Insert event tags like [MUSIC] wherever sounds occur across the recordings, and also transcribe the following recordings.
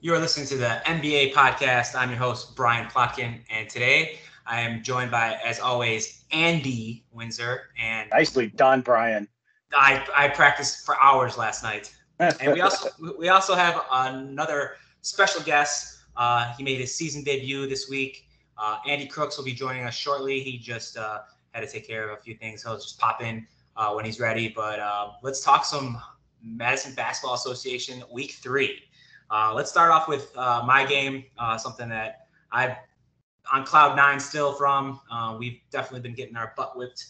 You are listening to the MBA podcast. I'm your host, Brian Plotkin, and today I am joined by, as always, Andy Windsor. And nicely done, Brian. I, I practiced for hours last night. [LAUGHS] and we also we also have another special guest. Uh, he made his season debut this week. Uh, Andy Crooks will be joining us shortly. He just uh, had to take care of a few things. He'll just pop in uh, when he's ready. But uh, let's talk some Madison Basketball Association Week Three. Uh, let's start off with uh, my game, uh, something that I've on cloud nine still from. Uh, we've definitely been getting our butt whipped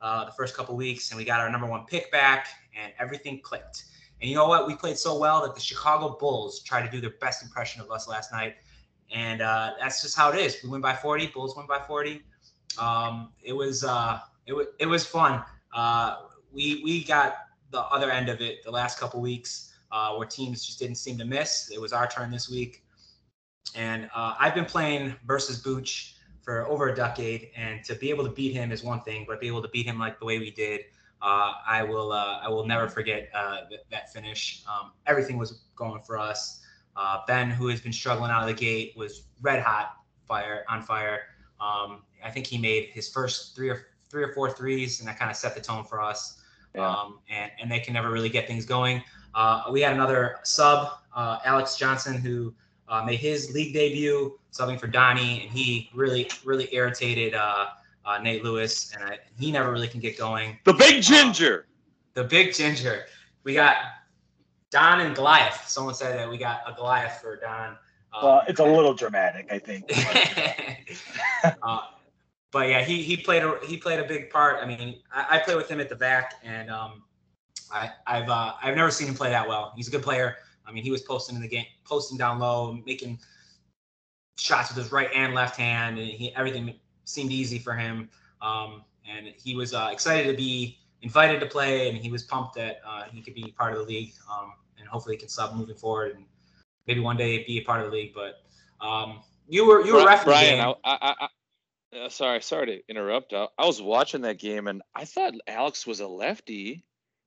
uh, the first couple weeks, and we got our number one pick back, and everything clicked. And you know what? We played so well that the Chicago Bulls tried to do their best impression of us last night, and uh, that's just how it is. We win by 40. Bulls win by 40. Um, it was it was it was fun. we we got the other end of it the last couple weeks uh, where teams just didn't seem to miss. It was our turn this week. And uh, I've been playing versus Booch for over a decade, and to be able to beat him is one thing, but be able to beat him like the way we did, uh, I will uh, I will never forget uh, th- that finish. Um, everything was going for us. Uh, ben, who has been struggling out of the gate, was red hot fire on fire. Um, I think he made his first three or three or four threes, and that kind of set the tone for us. Yeah. Um, and and they can never really get things going. Uh, we had another sub, uh, Alex Johnson, who uh, made his league debut subbing for Donnie, and he really, really irritated uh, uh, Nate Lewis, and I, he never really can get going. The big ginger. the big ginger. We got Don and Goliath. Someone said that we got a Goliath for Don. well, it's a little dramatic, I think. [LAUGHS] [LAUGHS] but yeah, he he played a he played a big part. I mean, I, I play with him at the back, and um, I, have uh, I've never seen him play that well. He's a good player. I mean, he was posting in the game, posting down low, making shots with his right and left hand, and he everything seemed easy for him. Um, and he was uh, excited to be invited to play, and he was pumped that uh, he could be part of the league, um, and hopefully he can sub moving forward, and maybe one day be a part of the league. But um, you were you were ref Brian, I, I, I, uh, sorry, sorry to interrupt. I, I was watching that game, and I thought Alex was a lefty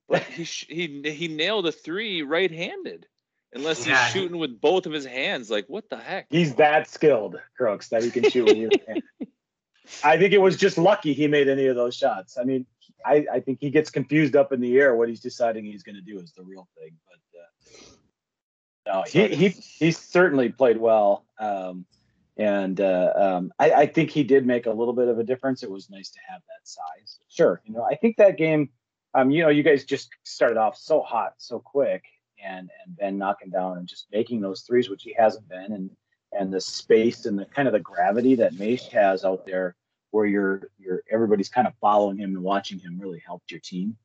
but he he he nailed a three right-handed. Unless yeah, he's shooting with both of his hands, like what the heck? He's that skilled, Crooks, that he can shoot with either [LAUGHS] I think it was just lucky he made any of those shots. I mean, I, I think he gets confused up in the air. What he's deciding he's going to do is the real thing. But uh, no, he, he he certainly played well, um, and uh, um, I, I think he did make a little bit of a difference. It was nice to have that size. Sure, you know, I think that game um, you know, you guys just started off so hot, so quick, and and Ben knocking down and just making those threes, which he hasn't been, and and the space and the kind of the gravity that Mace has out there, where you're you're everybody's kind of following him and watching him, really helped your team.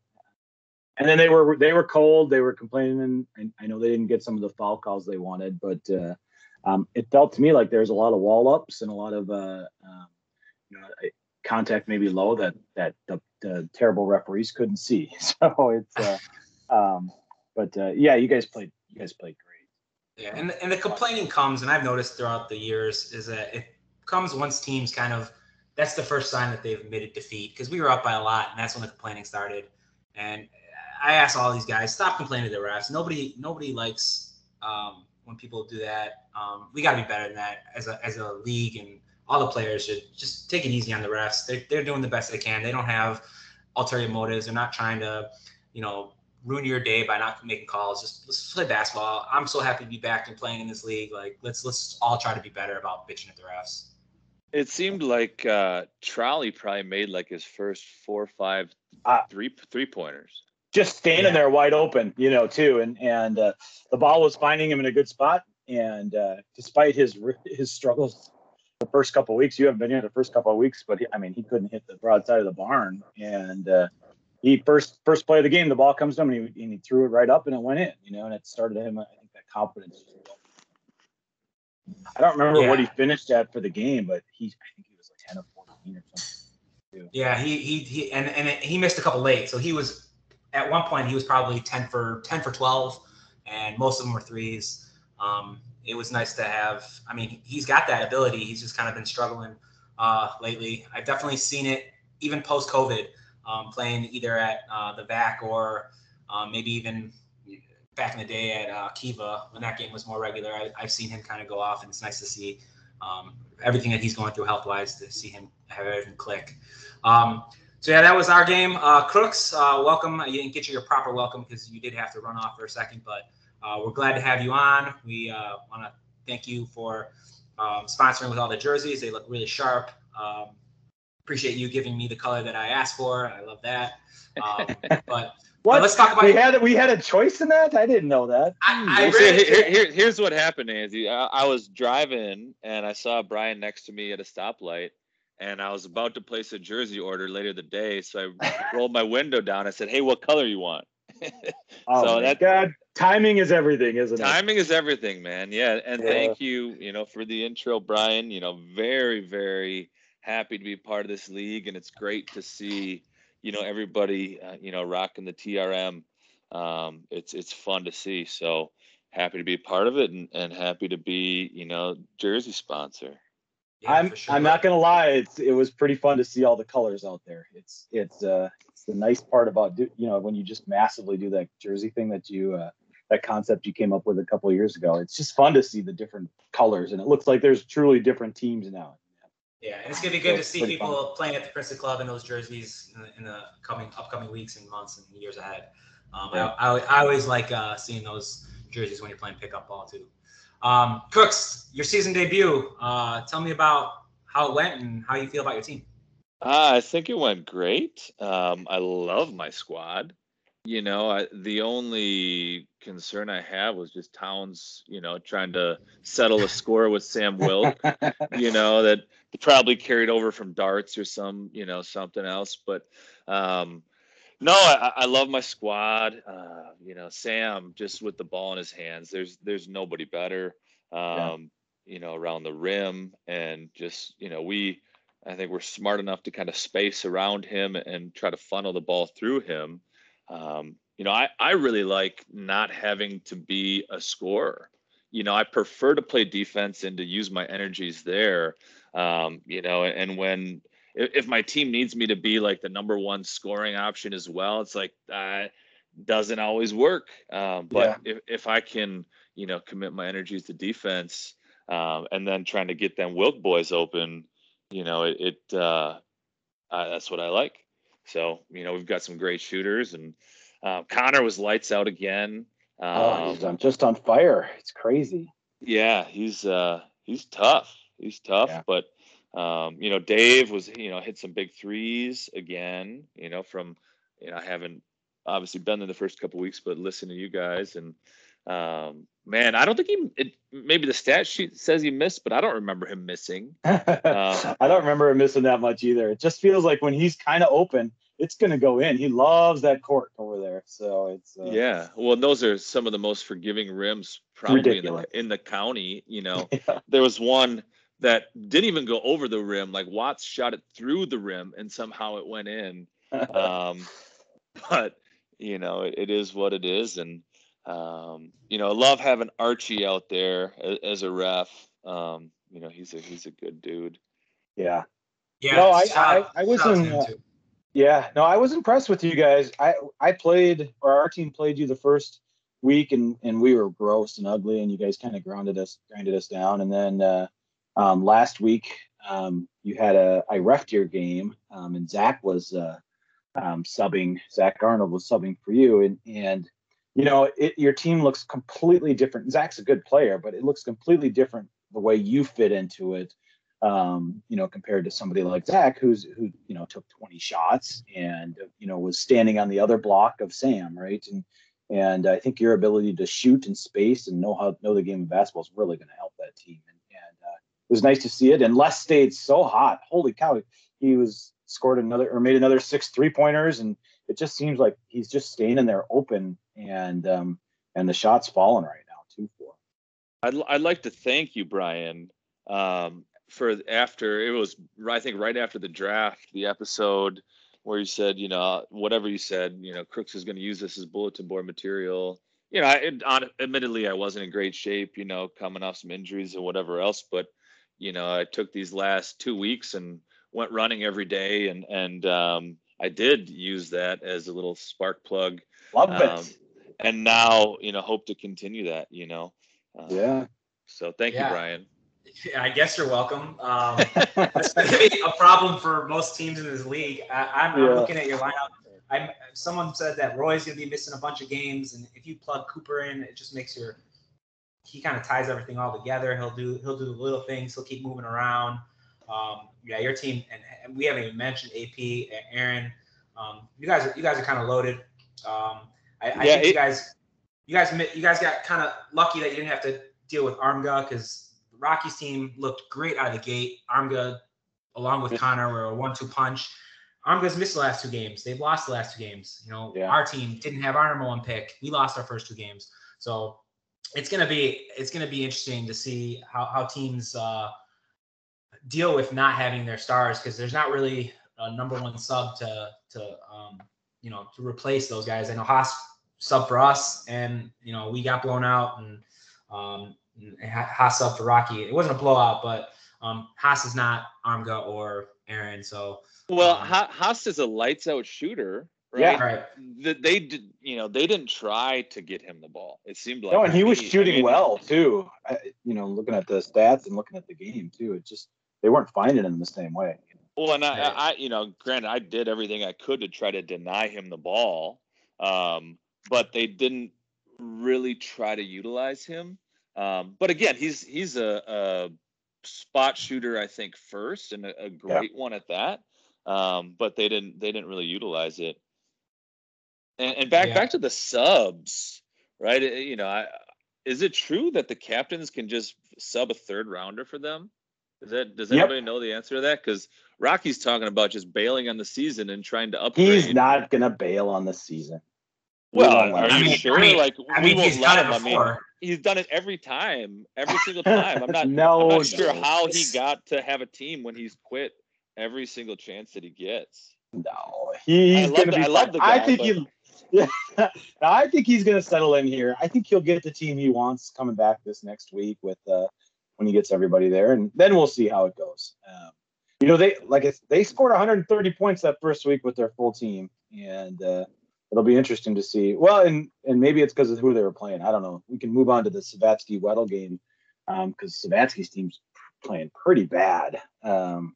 And then they were they were cold, they were complaining, and I know they didn't get some of the foul calls they wanted, but uh, um, it felt to me like there's a lot of wall ups and a lot of uh, um, you know contact maybe low that that the, the terrible referees couldn't see. [LAUGHS] So it's, uh, um, but uh, yeah, you guys played. You guys played great. Yeah, and and the complaining comes, and I've noticed throughout the years is that it comes once teams kind of. That's the first sign that they've admitted defeat because we were up by a lot, and that's when the complaining started. And I asked all these guys, stop complaining to the refs. Nobody, nobody likes um, when people do that. Um, we got to be better than that as a as a league and all the players should just take it easy on the refs. They're, they're doing the best they can. They don't have ulterior motives. They're not trying to, you know, ruin your day by not making calls. Just let's play basketball. I'm so happy to be back and playing in this league. Like let's let's all try to be better about bitching at the refs. It seemed like uh, Trolley probably made like his first four or five uh, three three pointers. Just standing yeah. there wide open, you know, too, and and uh, the ball was finding him in a good spot. And uh, despite his his struggles the first couple weeks. You haven't been here the first couple of weeks, but he, I mean, he couldn't hit the broadside of the barn. And uh, he first first play of the game, the ball comes to him and he, and he threw it right up and it went in. You know, and it started him. I think that confidence. I don't remember yeah. what he finished at for the game, but he I think he was like ten or fourteen or something. Yeah, he he, he and and he missed a couple late, so he was at one point he was probably ten for ten for twelve, and most of them were threes. Um, it was nice to have. I mean, he's got that ability. He's just kind of been struggling uh, lately. I've definitely seen it even post COVID, um, playing either at uh, the back or um, maybe even back in the day at uh, Kiva when that game was more regular. I, have seen him kind of go off, and it's nice to see um, everything that he's going through health wise to see him have everything click. Um, so yeah, that was our game. Uh, Crooks, uh, welcome. You didn't get you your proper welcome because you did have to run off for a second, but we're glad to have you on. We uh, want to thank you for um, sponsoring with all the jerseys. They look really sharp. Um, appreciate you giving me the color that I asked for. I love that. Um, [LAUGHS] but what? let's talk about. We had we had a choice in that. I didn't know that. I, I really here, here, here's what happened, Andy. I, I, was driving and I saw Brian next to me at a stoplight, and I was about to place a jersey order later the day. So I rolled my window down. I said, "Hey, what color you want?" [LAUGHS] oh so that God, timing is everything, isn't timing it? Timing is everything, man. Yeah, and yeah. thank you, you know, for the intro, Brian. You know, very, very happy to be part of this league, and it's great to see you know everybody uh, you know rocking the TRM. Um, it's it's fun to see. So happy to be part of it and, and happy to be you know jersey sponsor. Yeah, I'm sure. I'm not gonna lie, it's it was pretty fun to see all the colors out there. It's it's uh it's the nice part about do, you know when you just massively do that jersey thing that you uh, that concept you came up with a couple of years ago. It's just fun to see the different colors, and it looks like there's truly different teams now. Yeah, and it's gonna be good so to see people fun. playing at the Princeton Club in those jerseys in the, in the, coming upcoming weeks and months and years ahead. Um, yeah. I, I, I, always like uh, seeing those jerseys when you're playing pickup ball too. Um, Crooks, your season debut. Uh, tell me about how it went and how you feel about your team. Uh, I think it went great. Um, I love my squad. You know, I, the only concern I have was just Towns, you know, trying to settle a score with Sam Wilk, [LAUGHS] you know, that probably carried over from darts or some, you know, something else. But um, no, I, I love my squad. Uh, you know, Sam just with the ball in his hands. There's there's nobody better. Um, yeah. You know, around the rim and just you know we. I think we're smart enough to kind of space around him and try to funnel the ball through him. Um, you know, I, I really like not having to be a scorer. You know, I prefer to play defense and to use my energies there. Um, you know, and when if my team needs me to be like the number one scoring option as well, it's like that doesn't always work. Um, but yeah. if, if I can, you know, commit my energies to defense um, and then trying to get them Wilk boys open, you know, it, it uh, uh, that's what I like. So, you know, we've got some great shooters and uh, Connor was lights out again. Um, oh, he's um, on, just on fire. It's crazy. Yeah, he's uh, he's tough. He's tough, yeah. but um, you know, Dave was you know hit some big threes again. You know, from you know I haven't obviously been there the first couple weeks, but listen to you guys and um, man, I don't think he. It, maybe the stat sheet says he missed, but I don't remember him missing. Um, [LAUGHS] I don't remember him missing that much either. It just feels like when he's kind of open, it's going to go in. He loves that court over there, so it's. Uh, yeah, well, those are some of the most forgiving rims probably in the, in the, county. You know, [LAUGHS] yeah. there was one that didn't even go over the rim. Like Watts shot it through the rim, and somehow it went in. [LAUGHS] um, but you know, it, it is what it is, and um, you know, I love having Archie out there as, as a ref. Um, you know, he's a he's a good dude. Yeah. Yeah. No, I I, I wasn't. Uh, yeah, no, I was impressed with you guys. I I played, or our team played you the first week, and and we were gross and ugly, and you guys kind of grounded us, grinded us down, and then uh, um, last week um, you had a I refed your game, um, and Zach was uh, um, subbing. Zach Arnold was subbing for you, and and you know, it, your team looks completely different. Zach's a good player, but it looks completely different the way you fit into it. Um, you know, compared to somebody like Zach, who's who you know took 20 shots and you know was standing on the other block of Sam, right? And and I think your ability to shoot in space and know how know the game of basketball is really going to help that team. And, and uh, it was nice to see it. And Les stayed so hot. Holy cow! He was scored another or made another six three pointers, and it just seems like he's just staying in there open and um, and the shot's falling right now too for. I'd I'd like to thank you, Brian, um, for after it was I think right after the draft, the episode where you said you know whatever you said you know Crooks is going to use this as bulletin board material. You know, I, it, admittedly, I wasn't in great shape. You know, coming off some injuries and whatever else, but you know, I took these last two weeks and went running every day, and and um, I did use that as a little spark plug. Love it. Um, and now you know hope to continue that. You know. Uh, yeah. So thank yeah. you, Brian. I guess you're welcome. Um, [LAUGHS] that's going to be a problem for most teams in this league. I, am yeah. looking at your lineup. I'm, someone said that Roy's going to be missing a bunch of games, and if you plug Cooper in, it just makes your he kind of ties everything all together. He'll do he'll do the little things. He'll keep moving around. Um, yeah, your team, and, and, we haven't even mentioned AP, and Aaron. Um, you guys are you guys are kind of loaded. Um, I, I yeah, think it, you guys you guys you guys got kind of lucky that you didn't have to deal with Armga because Rocky's team looked great out of the gate. Armga, along with Connor, were a one-two punch. Armga's missed the last two games. They've lost the last two games. You know, yeah. our team didn't have our number one pick. We lost our first two games. So it's gonna be it's gonna be interesting to see how how teams uh, deal with not having their stars because there's not really a number one sub to to um, you know to replace those guys. I know Haas sub for us, and you know we got blown out, and um, Haas up for Rocky. It wasn't a blowout, but um, Haas is not Armga or Aaron. So well, um, Haas is a lights out shooter. Right? Yeah, right. The, they did, you know, they didn't try to get him the ball. It seemed like no, and he was shooting I mean, well too. I, you know, looking at the stats and looking at the game too, it just they weren't finding him the same way. Well, and I, I, you know, granted, I did everything I could to try to deny him the ball, um, but they didn't really try to utilize him. Um, but again, he's he's a, a, spot shooter, I think, first, and a, a great yeah. one at that. Um, but they didn't they didn't really utilize it. And, and back yeah. back to the subs, right? You know, I, is it true that the captains can just sub a third rounder for them? Is that does yep. anybody know the answer to that? Because Rocky's talking about just bailing on the season and trying to upgrade. He's not gonna bail on the season. Well, are you sure? I mean, like I mean, we won't let him. I mean, he's done it every time, every [LAUGHS] single time. I'm not. no, I'm not sure no. how he got to have a team when he's quit every single chance that he gets. No, he's gonna the, be. I love the guy, I think but... he. [LAUGHS] Yeah, I think he's gonna settle in here. I think he'll get the team he wants coming back this next week with uh, when he gets everybody there, and then we'll see how it goes. Um, you know, they like they scored 130 points that first week with their full team, and uh, it'll be interesting to see. Well, and and maybe it's because of who they were playing. I don't know. We can move on to the Savatsky Weddle game because um, Savatsky's team's playing pretty bad, um,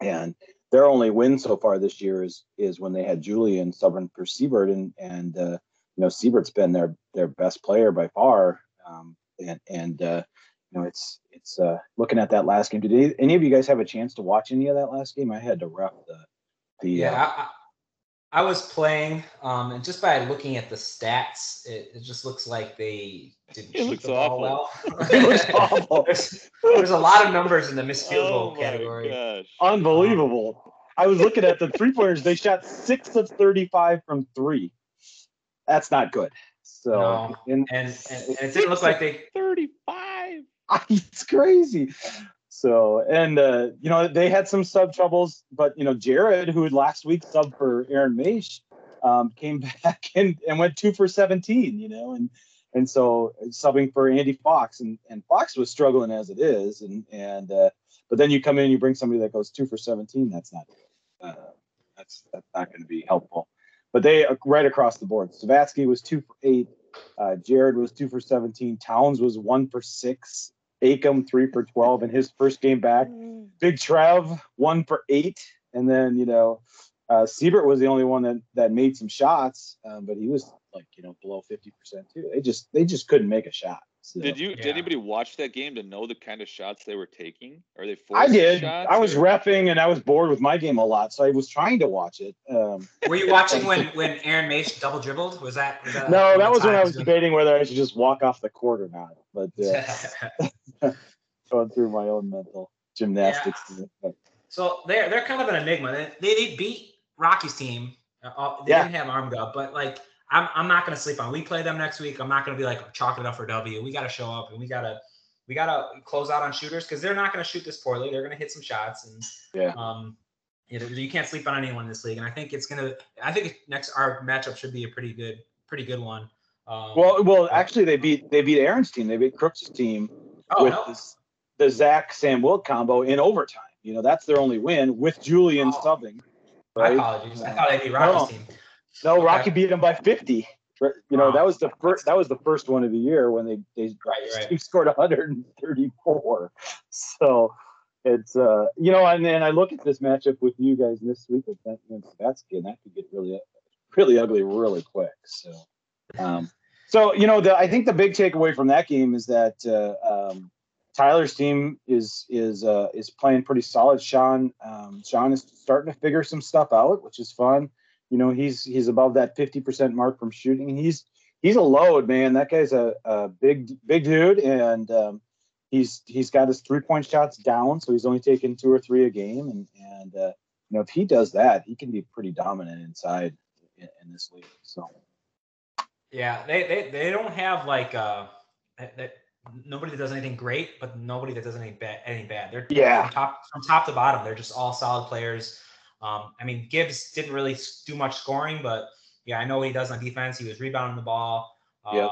and their only win so far this year is is when they had Julian subbing for Siebert, and and uh, you know Siebert's been their their best player by far, um, and and uh, you know it's it's uh, looking at that last game. Did any, any, of you guys have a chance to watch any of that last game? I had to ref the the yeah. Uh, I was playing, um, and just by looking at the stats, it, it just looks like they didn't it shoot the ball well. [LAUGHS] it looks [LAUGHS] awful. there's, there's, a lot of numbers in the missed field goal oh category. Gosh. Unbelievable. I was looking at the three pointers. They shot six of 35 from three. That's not good. So, no. and, and, and, and it didn't look like they 35. [LAUGHS] It's crazy. So, and uh, you know, they had some sub troubles, but you know, Jared, who last week sub for Aaron Maish, um, came [LAUGHS] back and, and went two for 17, you know, and and so subbing for Andy Fox, and and Fox was struggling as it is, and and uh, but then you come in you bring somebody that goes two for 17, that's not uh, that's that's not going to be helpful. But they uh, right across the board. Savatsky was two for eight. Uh, Jared was two for 17. Towns was one for six. Acom three for twelve in his first game back. Mm. Big Trev one for eight, and then you know uh, Siebert was the only one that that made some shots, um, but he was like you know below fifty percent too. They just they just couldn't make a shot. So, did you? Yeah. Did anybody watch that game to know the kind of shots they were taking? Are they? I did. I was or? refing and I was bored with my game a lot, so I was trying to watch it. Um, were you watching [LAUGHS] when when Aaron Mace double dribbled? Was that? Was that no, that was when I was debating whether I should just walk off the court or not. But uh, [LAUGHS] going through my own mental gymnastics. Yeah. So they're they're kind of an enigma. They they beat Rocky's team. Uh, they yeah. didn't have Armga, but like I'm, I'm not going to sleep on. We play them next week. I'm not going to be like chalk it up for W. We got to show up and we got to we got to close out on shooters because they're not going to shoot this poorly. They're going to hit some shots and yeah. Um, you, know, you can't sleep on anyone in this league. And I think it's going to. I think next our matchup should be a pretty good pretty good one. Um, well, well, actually, they beat they beat Aaron's team. They beat Crooks' team oh, with no. this, the Zach Sam Wilk combo in overtime. You know, that's their only win with Julian oh, subbing. Right? My apologies. I thought they beat Rocky's no. team. No. Rocky beat him by 50. You know, that was the first. That was the first one of the year when they they right, right. [LAUGHS] scored 134. So it's uh you know, and then I look at this matchup with you guys this week with that against Savatsky, and that could get really really ugly really quick. So um so you know the I think the big takeaway from that game is that uh, um, Tyler's team is is uh, is playing pretty solid. Sean um, Sean is starting to figure some stuff out, which is fun. You know, he's he's above that fifty percent mark from shooting. He's he's a load, man. That guy's a, a big big dude, and um, he's he's got his three point shots down, so he's only taking two or three a game. And and uh, you know, if he does that, he can be pretty dominant inside in, in this league. So. Yeah, they they, they don't have like uh. Nobody that does anything great, but nobody that does anything bad. Any bad. They're yeah from top from top to bottom. They're just all solid players. Um, I mean, Gibbs didn't really do much scoring, but yeah, I know what he does on defense. He was rebounding the ball. Um, yep.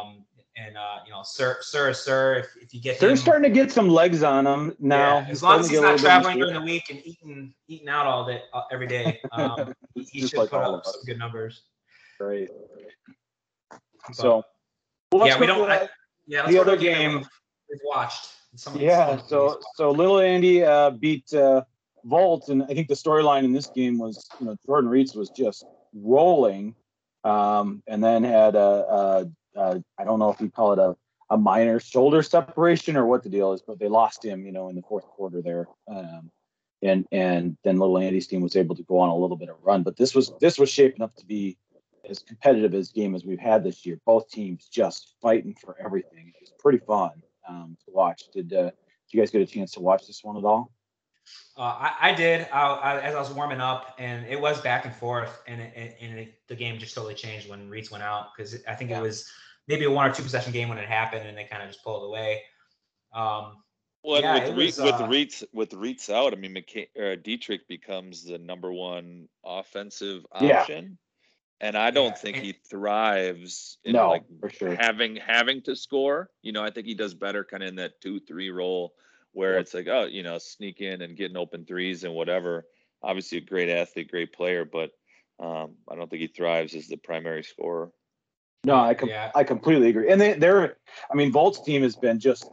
And uh, you know, sir, sir, sir, if, if you get they're him, starting to get some legs on him now. Yeah, as long as he's not traveling during the week and eating eating out all day uh, every day, [LAUGHS] um, he, should like put up some good numbers. Great. So, well, yeah, we don't. I, yeah, the other game we've watched. yeah, so so little Andy uh, beat uh, Volt, and I think the storyline in this game was you know Jordan Reitz was just rolling, um, and then had a, a, a I don't know if you call it a a minor shoulder separation or what the deal is, but they lost him, you know, in the fourth quarter there. Um, and and then little Andy's team was able to go on a little bit of run. But this was this was shaping up to be as competitive as game as we've had this year. Both teams just fighting for everything. It was pretty fun um, to watch. Did uh, did you guys get a chance to watch this one at all? Uh, I, I, did I, I, as I was warming up, and it was back and forth, and, it, and it, the game just totally changed when Reitz went out because I think yeah. it was maybe a one or two possession game when it happened, and they kind of just pulled away. Um, well, yeah, with, was, with uh, Reitz with Reitz out, I mean, McC- uh, Dietrich becomes the number one offensive option and I don't yeah. think he thrives in no, like for sure. having having to score. You know, I think he does better kind of in that two three role where yep. it's like oh you know sneak in and getting open threes and whatever. Obviously, a great athlete, great player, but um, I don't think he thrives as the primary scorer. No, I com- yeah. I completely agree. And they, they're, I mean, Volt's team has been just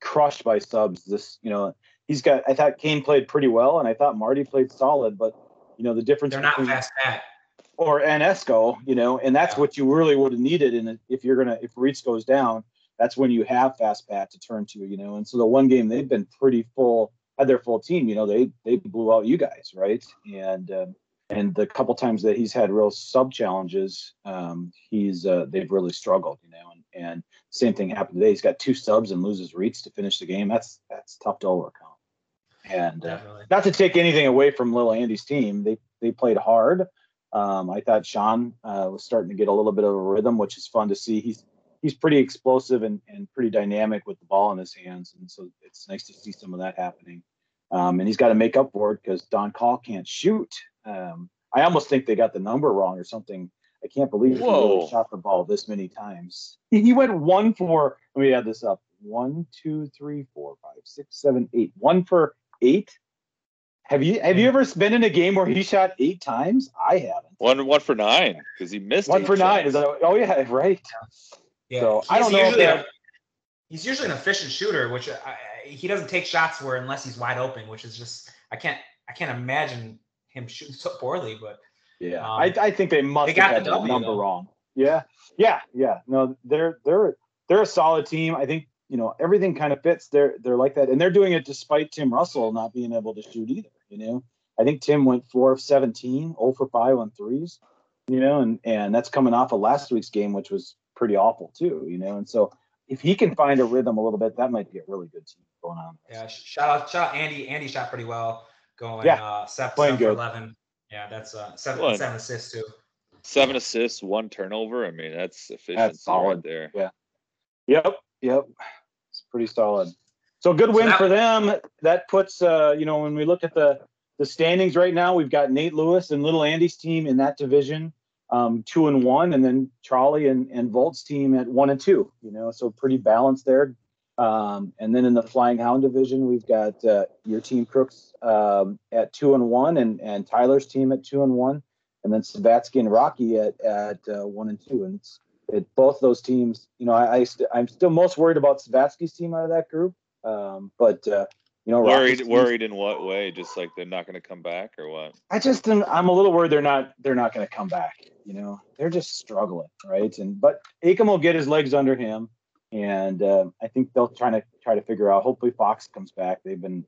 crushed by subs. This, you know, he's got. I thought Kane played pretty well, and I thought Marty played solid, but you know the difference. They're not fast Pat or Anesco, you know, and that's yeah. what you really would have needed. And if you're gonna, if Reitz goes down, that's when you have fast Pat to turn to, you know. And so the one game they've been pretty full, had their full team, you know, they they blew out you guys, right? And um, and the couple times that he's had real sub challenges, um, he's uh, they've really struggled, you know. And and same thing happened today. He's got two subs and loses Reitz to finish the game. That's that's tough to overcome. And uh, not to take anything away from little Andy's team, they they played hard um, I thought Sean uh, was starting to get a little bit of a rhythm, which is fun to see. He's he's pretty explosive and, and pretty dynamic with the ball in his hands, and so it's nice to see some of that happening. Um, and he's got to make up for it because Don Call can't shoot. Um, I almost think they got the number wrong or something. I can't believe he really shot the ball this many times. He, he went one for. Let me add this up: one, two, three, four, five, six, seven, eight. One for eight have you have you ever been in a game where he shot eight times? I haven't. One one for nine because he missed. One for shots. nine. Is that, oh yeah, [LAUGHS] right. Yeah. So I don't know. Usually a, he's usually an efficient shooter, which I, he doesn't take shots where unless he's wide open, which is just I can't I can't imagine him shooting so poorly. But yeah, um, I, I think they must they have got the, w, number though. wrong. Yeah, yeah, yeah. No, they're they're they're a solid team. I think you know everything kind of fits. They're they're like that, and they're doing it despite Tim Russell not being able to shoot either. You know, I think Tim went four of 17, 0 for five on threes. You know, and and that's coming off of last week's game, which was pretty awful too. You know, and so if he can find a rhythm a little bit, that might be a really good team going on. Yeah, shout out, shout out Andy. Andy shot pretty well, going yeah, uh, seven, seven for eleven. Yeah, that's uh seven well, seven assists too. Seven assists, one turnover. I mean, that's efficient. that's solid. right there. Yeah. Yep. Yep. It's pretty solid. So good win so that, for them. That puts uh, you know when we look at the the standings right now, we've got Nate Lewis and Little Andy's team in that division, um, two and one, and then Charlie and, and Volt's team at one and two. You know, so pretty balanced there. Um, and then in the Flying Hound division, we've got uh, your team Crooks um, at two and one, and and Tyler's team at two and one, and then Savatsky and Rocky at at uh, one and two. And it's it, both those teams, you know, I, I st- I'm still most worried about Savatsky's team out of that group. Um, but uh, you know, worried, worried in what way? Just like they're not going to come back, or what? I just am, I'm a little worried they're not they're not going to come back. You know, they're just struggling, right? And but Akam will get his legs under him, and uh, I think they'll try to try to figure out. Hopefully, Fox comes back. They've been,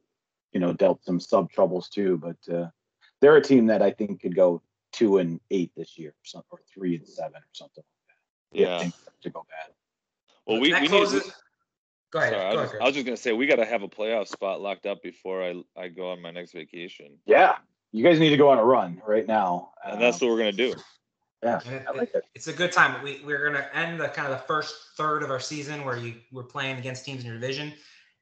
you know, dealt some sub troubles too, but uh, they're a team that I think could go two and eight this year, or, something, or three and seven, or something like that. Yeah, to go bad. Well, we, we need. Go ahead. Sorry, go I, was, ahead I was just gonna say we got to have a playoff spot locked up before I I go on my next vacation. Yeah, you guys need to go on a run right now, and that's um, what we're gonna do. Yeah, it, I like it. It's a good time. We we're gonna end the kind of the first third of our season where you we're playing against teams in your division,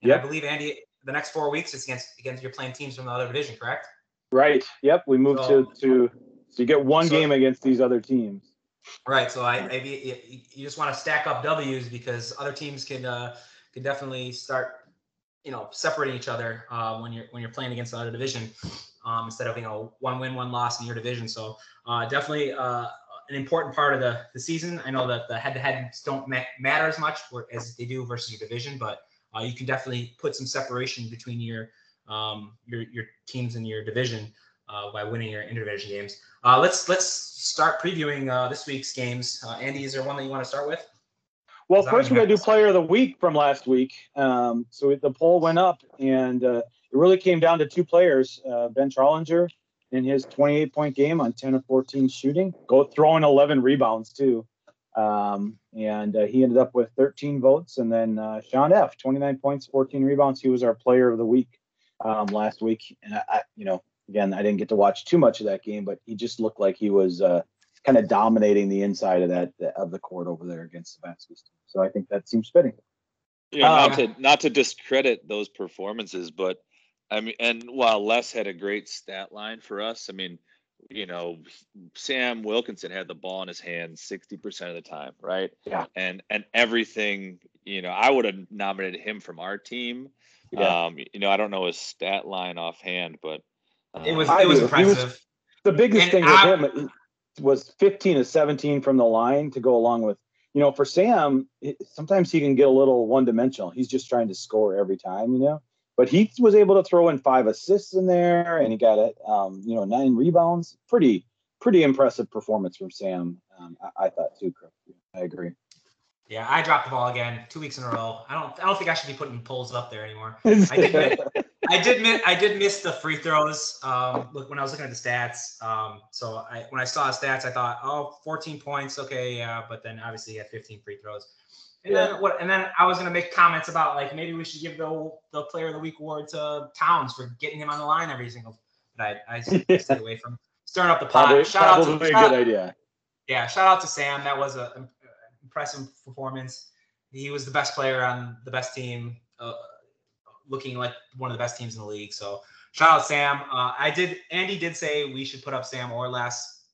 and yep. I believe Andy, the next four weeks it's against against you're playing teams from the other division, correct? Right. Yep. We moved so, to to so you get one so, game against these other teams. Right. So I maybe you just want to stack up W's because other teams can uh, can definitely start you know separating each other uh, when you're when you're playing against another division um, instead of you know one win one loss in your division. So uh, definitely uh, an important part of the the season. I know that the head to heads don't ma- matter as much as they do versus your division, but uh, you can definitely put some separation between your um, your your teams in your division uh, by winning your interdivision games. Uh, let's let's start previewing uh, this week's games. Uh, Andy, is there one that you want to start with? Well, first we got to do player of the week from last week. Um, so the poll went up, and uh, it really came down to two players: uh, Ben Trollinger in his 28 point game on 10 of 14 shooting, go throwing 11 rebounds too. Um, and uh, he ended up with 13 votes. And then uh, Sean F, 29 points, 14 rebounds. He was our player of the week um, last week. And I, I, you know, again, I didn't get to watch too much of that game, but he just looked like he was uh, kind of dominating the inside of that of the court over there against Savatsky's team. So I think that seems fitting. Yeah, not to not to discredit those performances, but I mean, and while Les had a great stat line for us, I mean, you know, Sam Wilkinson had the ball in his hand sixty percent of the time, right? Yeah. And and everything, you know, I would have nominated him from our team. Yeah. Um, you know, I don't know his stat line offhand, but uh, it was it was impressive. Was, the biggest and thing I, with him was fifteen to seventeen from the line to go along with. You know, for Sam, it, sometimes he can get a little one dimensional. He's just trying to score every time, you know. But he was able to throw in five assists in there, and he got it, um, you know, nine rebounds. Pretty, pretty impressive performance from Sam. Um, I, I thought too. I agree. Yeah, I dropped the ball again two weeks in a row. I don't I don't think I should be putting polls up there anymore. [LAUGHS] I did I did miss I did miss the free throws. Um, look when I was looking at the stats. Um, so I when I saw stats, I thought, oh, 14 points, okay, yeah. But then obviously he had 15 free throws. And yeah. then what? And then I was gonna make comments about like maybe we should give the the Player of the Week award to Towns for getting him on the line every single. But I I stayed [LAUGHS] away from stirring up the pot. Probably, shout probably out to a good idea. Yeah, shout out to Sam. That was a impressive performance. He was the best player on the best team, uh, looking like one of the best teams in the league. So shout out Sam. Uh, I did. Andy did say we should put up Sam or less,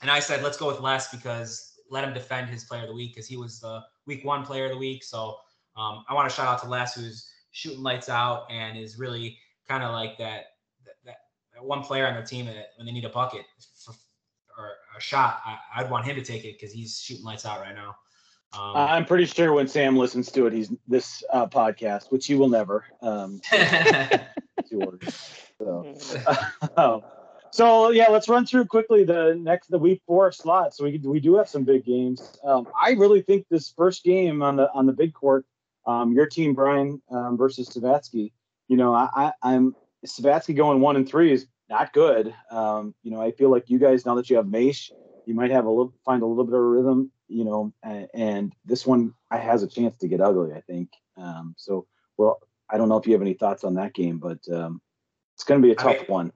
and I said let's go with less because let him defend his player of the week because he was the week one player of the week. So um, I want to shout out to Les who's shooting lights out and is really kind of like that, that, that one player on their team that when they need a bucket for, or a shot, I, would want him to take it because he's shooting lights out right now. Um, I'm pretty sure when Sam listens to it, he's this uh, podcast, which he will never. Um, [LAUGHS] so, [LAUGHS] so yeah, let's run through quickly the next the week four slots. So we we do have some big games. Um, I really think this first game on the on the big court, um, your team Brian um, versus Savatsky. You know, I, I am Savatsky going one and three is not good. Um, you know, I feel like you guys now that you have Mace, you might have a little find a little bit of rhythm you know, and, this one has a chance to get ugly, I think. Um, so, well, I don't know if you have any thoughts on that game, but um, it's going to be a tough I one.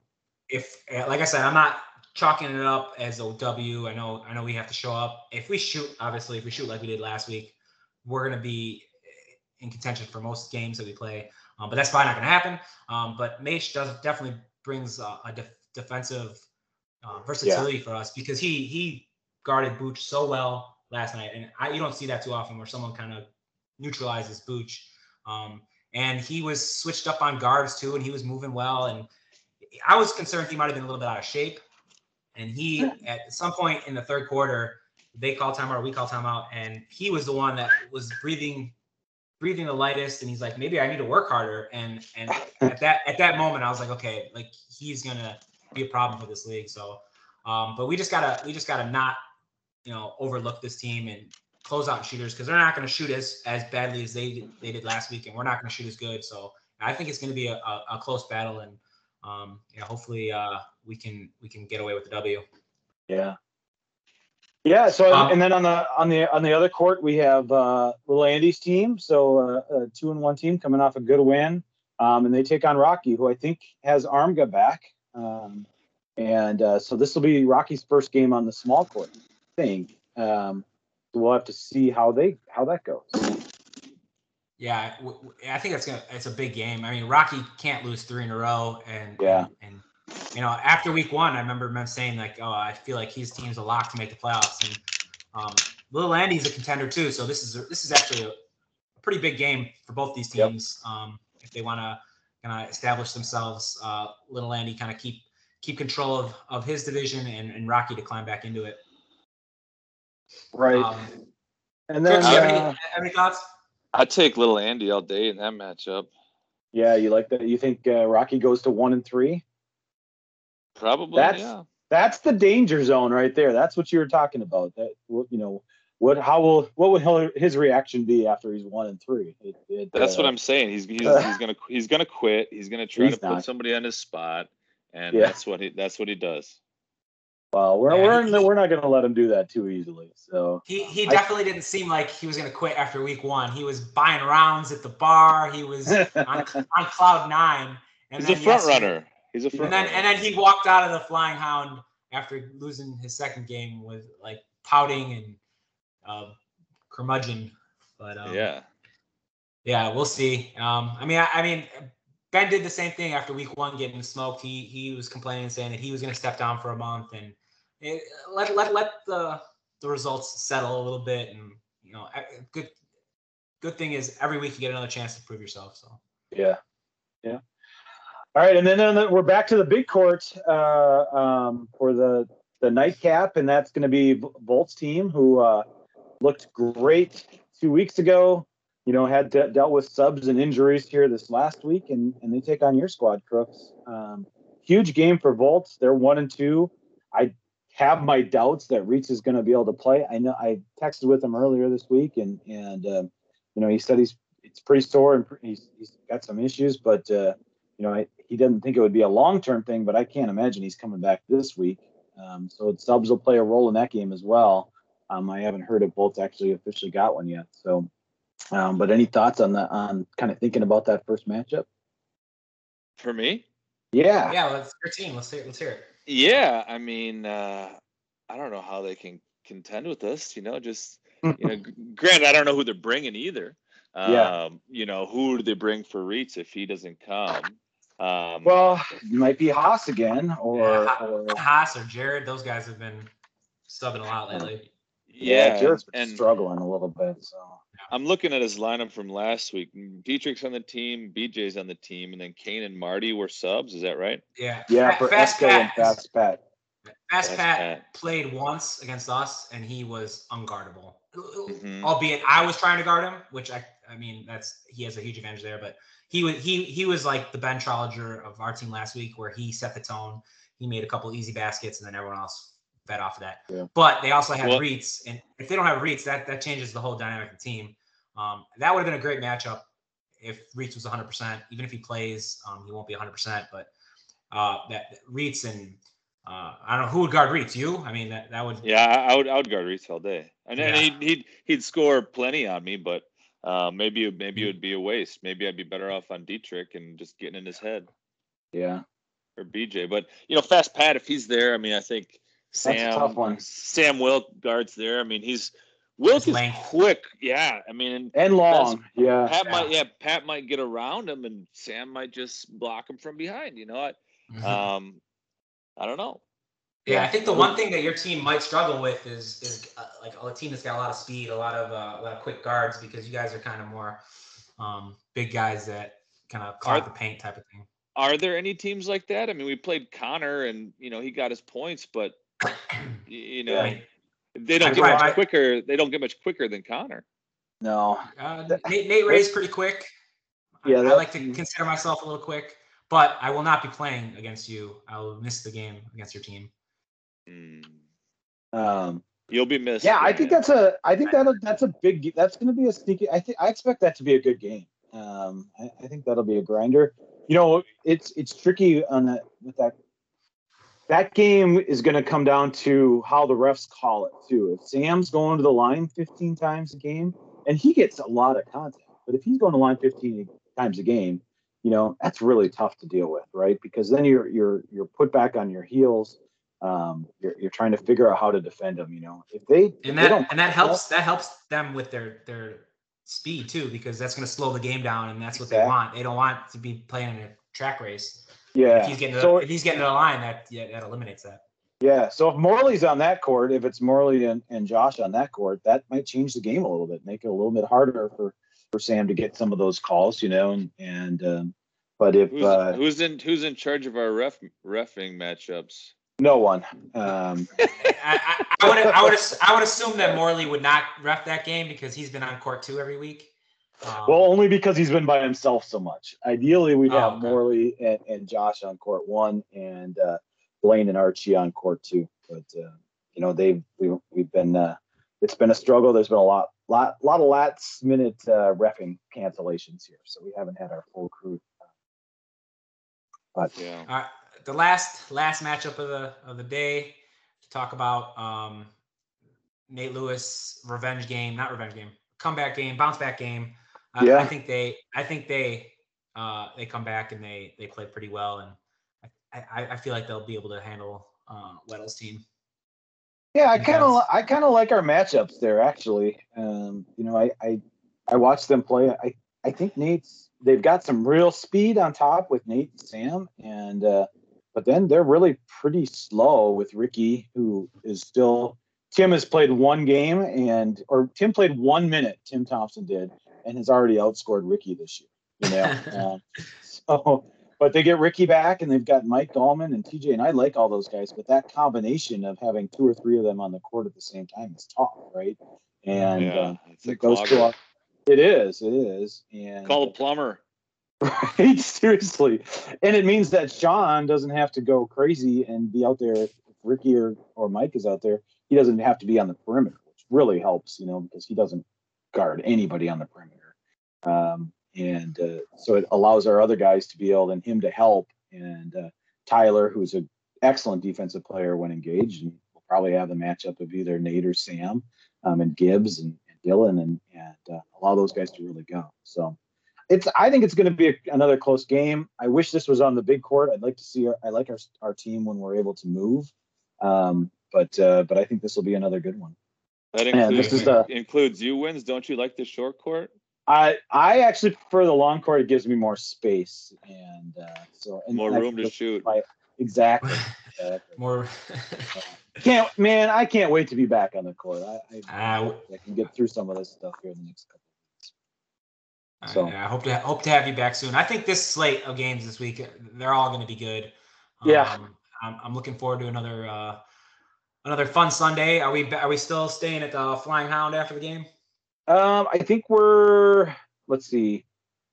If, eh, like I said, I'm not chalking it up as a W. I know, I know we have to show up. If we shoot, obviously, if we shoot like we did last week, we're going to be in contention for most games that we play. Um, but that's probably not going to happen. Um, but Mace does definitely brings a, a def- defensive uh, versatility yeah. for us because he he guarded Booch so well last night, and I, you don't see that too often where someone kind of neutralizes Booch. Um, and he was switched up on guards too, and he was moving well. And I was concerned he might have been a little bit out of shape. And he, at some point in the third quarter, they call timeout we call timeout, and he was the one that was breathing breathing the lightest and he's like maybe i need to work harder and and at [LAUGHS] that at that moment i was like okay like he's gonna be a problem for this league so um but we just gotta we just gotta not you know overlook this team and close out shooters because they're not going to shoot as as badly as they they did last week and we're not going to shoot as good so i think it's going to be a, a, a, close battle and um you know hopefully uh we can we can get away with the w yeah yeah. So um, and then on the on the on the other court we have uh, Little Andy's team. So uh, a two and one team coming off a good win, um, and they take on Rocky, who I think has Armga back. Um, and uh, so this will be Rocky's first game on the small court. Think um, we'll have to see how they how that goes. Yeah, I think it's gonna it's a big game. I mean, Rocky can't lose three in a row, and yeah, and, and you know, after week one, I remember them saying like, "Oh, I feel like his team's a lock to make the playoffs." And um, Little Andy's a contender too, so this is a, this is actually a, a, pretty big game for both these teams yep. um, if they want to kind of establish themselves. Uh, Little Andy kind of keep keep control of of his division, and, and Rocky to climb back into it. Right. Um, and then, uh, any, any thoughts? I'd take Little Andy all day in that matchup. Yeah, you like that? You think uh, Rocky goes to one and three? Probably, that's, yeah. That's the danger zone right there. That's what you were talking about. That you know, what how will what would his reaction be after he's one and three? It, it, that's uh, what I'm saying. He's he's, [LAUGHS] he's gonna he's gonna quit. He's gonna try to not. put somebody on his spot, and yeah. that's what he that's what he does. Well, we're yeah, we're, we're not going to let him do that too easily. So he he definitely I, didn't seem like he was going to quit after week one. He was buying rounds at the bar. He was [LAUGHS] on, on cloud nine. And he's a front runner. He's a front. And then and then he walked out of the Flying Hound after losing his second game with like pouting and uh, curmudgeon. But um, yeah, yeah, we'll see. Um, I mean, I, I, mean, Ben did the same thing after week one, getting smoked. He he was complaining, saying that he was going to step down for a month and it, let let let the the results settle a little bit. And you know, good good thing is every week you get another chance to prove yourself. So yeah, yeah. All right, and then, then we're back to the big court uh, um, for the the nightcap, and that's going to be Volt's team, who uh, looked great two weeks ago. You know, had de- dealt with subs and injuries here this last week, and and they take on your squad, Crooks. Um, huge game for Volts. They're one and two. I have my doubts that Reitz is going to be able to play. I know I texted with him earlier this week, and and uh, you know he said he's it's pretty sore and he's, he's got some issues, but uh, you know I, he doesn't think it would be a long term thing, but I can't imagine he's coming back this week. Um, so subs will play a role in that game as well. Um, I haven't heard if Volts actually officially got one yet. So, um, but any thoughts on the on kind of thinking about that first matchup? For me? Yeah. Yeah, let's your team. Let's hear let's hear it. Yeah, I mean, uh, I don't know how they can contend with us. You know, just you know, [LAUGHS] granted, I don't know who they're bringing either. Um, yeah. You know, who do they bring for Reitz if he doesn't come? Um, well, might be Haas again, or, yeah, or Haas or Jared. Those guys have been subbing a lot lately. Yeah, yeah Jared's been and struggling a little bit. So I'm looking at his lineup from last week. Dietrich's on the team, BJ's on the team, and then Kane and Marty were subs. Is that right? Yeah. Yeah, for Fast Pat, and Fast Pat. Fast, Fast Pat, Pat, played once against us, and he was unguardable. Mm-hmm. Albeit I was trying to guard him, which I, I mean, that's he has a huge advantage there. But he was he he was like the Ben Trollinger of our team last week, where he set the tone. He made a couple easy baskets, and then everyone else fed off of that. Yeah. But they also have well, Reitz, and if they don't have Reitz, that that changes the whole dynamic of the team. Um, that would have been a great matchup if Reitz was 100. percent Even if he plays, um, he won't be 100. percent But uh, that, that Reitz and uh, I don't know who would guard Reitz. You? I mean, that, that would. Yeah, I would. I would guard Reitz all day, and, yeah. he'd, he'd he'd score plenty on me, but uh, maybe maybe it would be a waste. Maybe I'd be better off on Dietrich and just getting in his head. Yeah. Or BJ, but you know, fast Pat if he's there. I mean, I think Sam Sam Wilk guards there. I mean, he's Wilk is quick. Yeah, I mean, and long. Yeah. Pat yeah. might yeah Pat might get around him, and Sam might just block him from behind. You know, I, mm-hmm. um, I don't know. Yeah, I think the one thing that your team might struggle with is is uh, like a team that's got a lot of speed, a lot of uh, a lot of quick guards, because you guys are kind of more um, big guys that kind of clog the paint type of thing. Are there any teams like that? I mean, we played Connor, and you know he got his points, but [CLEARS THROAT] you know, yeah. They don't get probably much quicker. They don't get much quicker than Connor. No, Uh, Nate, Nate Ray's pretty quick. Yeah, I, that- like to consider myself a little quick, but I will not be playing against you. I will miss the game against your team. Hmm. um, You'll be missed. yeah, I think that's a. I think that that's a big. That's going to be a sneaky. I think I expect that to be a good game. Um, I, I think that'll be a grinder. You know, it's it's tricky on that with that. That game is going to come down to how the refs call it too. If Sam's going to the line 15 times a game, and he gets a lot of contact, but if he's going to line 15 times a game, you know that's really tough to deal with, right? Because then you're you're you're put back on your heels. Um, you're you're trying to figure out how to defend them. You know, if they And that don't and that helps that helps them with their their speed too, because that's going to slow the game down, and that's what they want. They don't want to be playing in a track race. Yeah. If he's getting to, so if he's getting to the line, that yeah, that eliminates that. yeah. So if Morley's on that court, if it's Morley and, and Josh on that court, that might change the game a little bit, make it a little bit harder for for Sam to get some of those calls, you know. And and um, but if Who's, uh, who's in Who's in charge of our ref refing matchups? no one, um, [LAUGHS] I, I, I would I would I would assume that Morley would not ref that game because he's been on court two every week. Um, well, only because he's been by himself so much. Ideally, we'd Oh, have okay. Morley and, and Josh on court one, and uh, Blaine and Archie on court two. But uh, you know, they've we, we've been uh, it's been a struggle. There's been a lot lot lot of last minute uh, refing cancellations here, so we haven't had our full crew. But Yeah. All right, the last last matchup of the of the day to talk about um, Nate Lewis revenge game, not revenge game, comeback game, bounce back game. Uh, Yeah. I think they I think they uh, they come back and they they play pretty well, and I, I, I feel like they'll be able to handle uh, Weddle's team. Yeah, I kind of I kind of like our matchups there actually. Um, you know, I, I I watched them play. I I think Nate's they've got some real speed on top with Nate and Sam, and uh, but then they're really pretty slow with Ricky, who is still. Tim has played one game and or Tim played one minute. Tim Thompson did, and has already outscored Ricky this year. You know, um, [LAUGHS] so but they get Ricky back, and they've got Mike Gallman and TJ, and I like all those guys. But that combination of having two or three of them on the court at the same time is tough, right? And yeah. uh, it's it goes to it is, it is, and Call a plumber. [LAUGHS] right, seriously, and it means that Sean doesn't have to go crazy and be out there. If Ricky or, or Mike is out there, he doesn't have to be on the perimeter, which really helps, you know, because he doesn't guard anybody on the perimeter. Um, and uh, so it allows our other guys to be able and him to help. And uh, Tyler, who's an excellent defensive player when engaged, and we'll probably have the matchup of either Nate or Sam, um, and Gibbs and, and Dylan, and and uh, allow those guys to really go. So it's I think it's going to be a, another close game. I wish this was on the big court. I'd like to see our, I like our our team when we're able to move. Um, but uh, but I think this will be another good one. That includes, this is the- includes you wins. Don't you like the short court? I I actually prefer the long court. It gives me more space and uh, so and More room to shoot. my- Exactly. exactly. [LAUGHS] More. [LAUGHS] Can't man, I can't wait to be back on the court. I I, Uh, I can get through some of this stuff here in the next couple. Of weeks. So- I, I hope to hope to have you back soon. I think this slate of games this week, they're all going to be good. Yeah. Um, I'm, I'm looking forward to another uh, another fun Sunday. Are we are we still staying at the Flying Hound after the game? Um, I think we're let's see.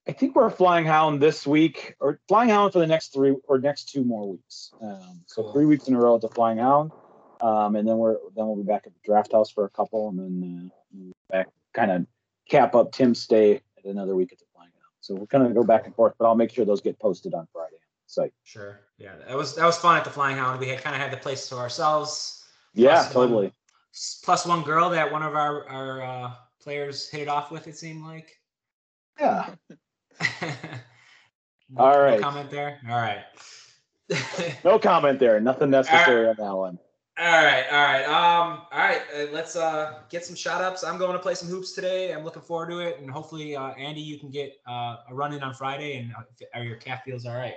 I think we're flying hound this week or flying hound for the next three or next two more weeks. Um, so three weeks in a row at the flying hound. Um, and then we're then we'll be back at the draft house for a couple and then uh, back kind of cap up Tim's stay at another week at the flying hound. So we're kind of go back and forth, but I'll make sure those get posted on Friday. So Sure. Yeah, that was that was fun at the Flying Hound. We had kind of had the place to ourselves. yeah, Plus one- totally. Plus one girl that one of our our uh, players hit it off with. It seemed like. Yeah. [LAUGHS] No- All no comment there. All right. No comment there. Nothing [LAUGHS] necessary on that one. All right, all right, um, all right. Uh, let's uh, get some shot ups. I'm going to play some hoops today. I'm looking forward to it, and hopefully, uh, Andy, you can get uh, a run in on Friday, and uh, if- your calf feels all right.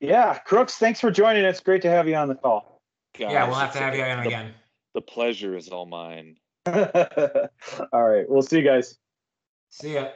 Yeah, Crooks, thanks for joining. It's great to have you on the call. yeah, we'll have to have you on the, again. The pleasure is all mine. [LAUGHS] All right, we'll see you guys. See ya.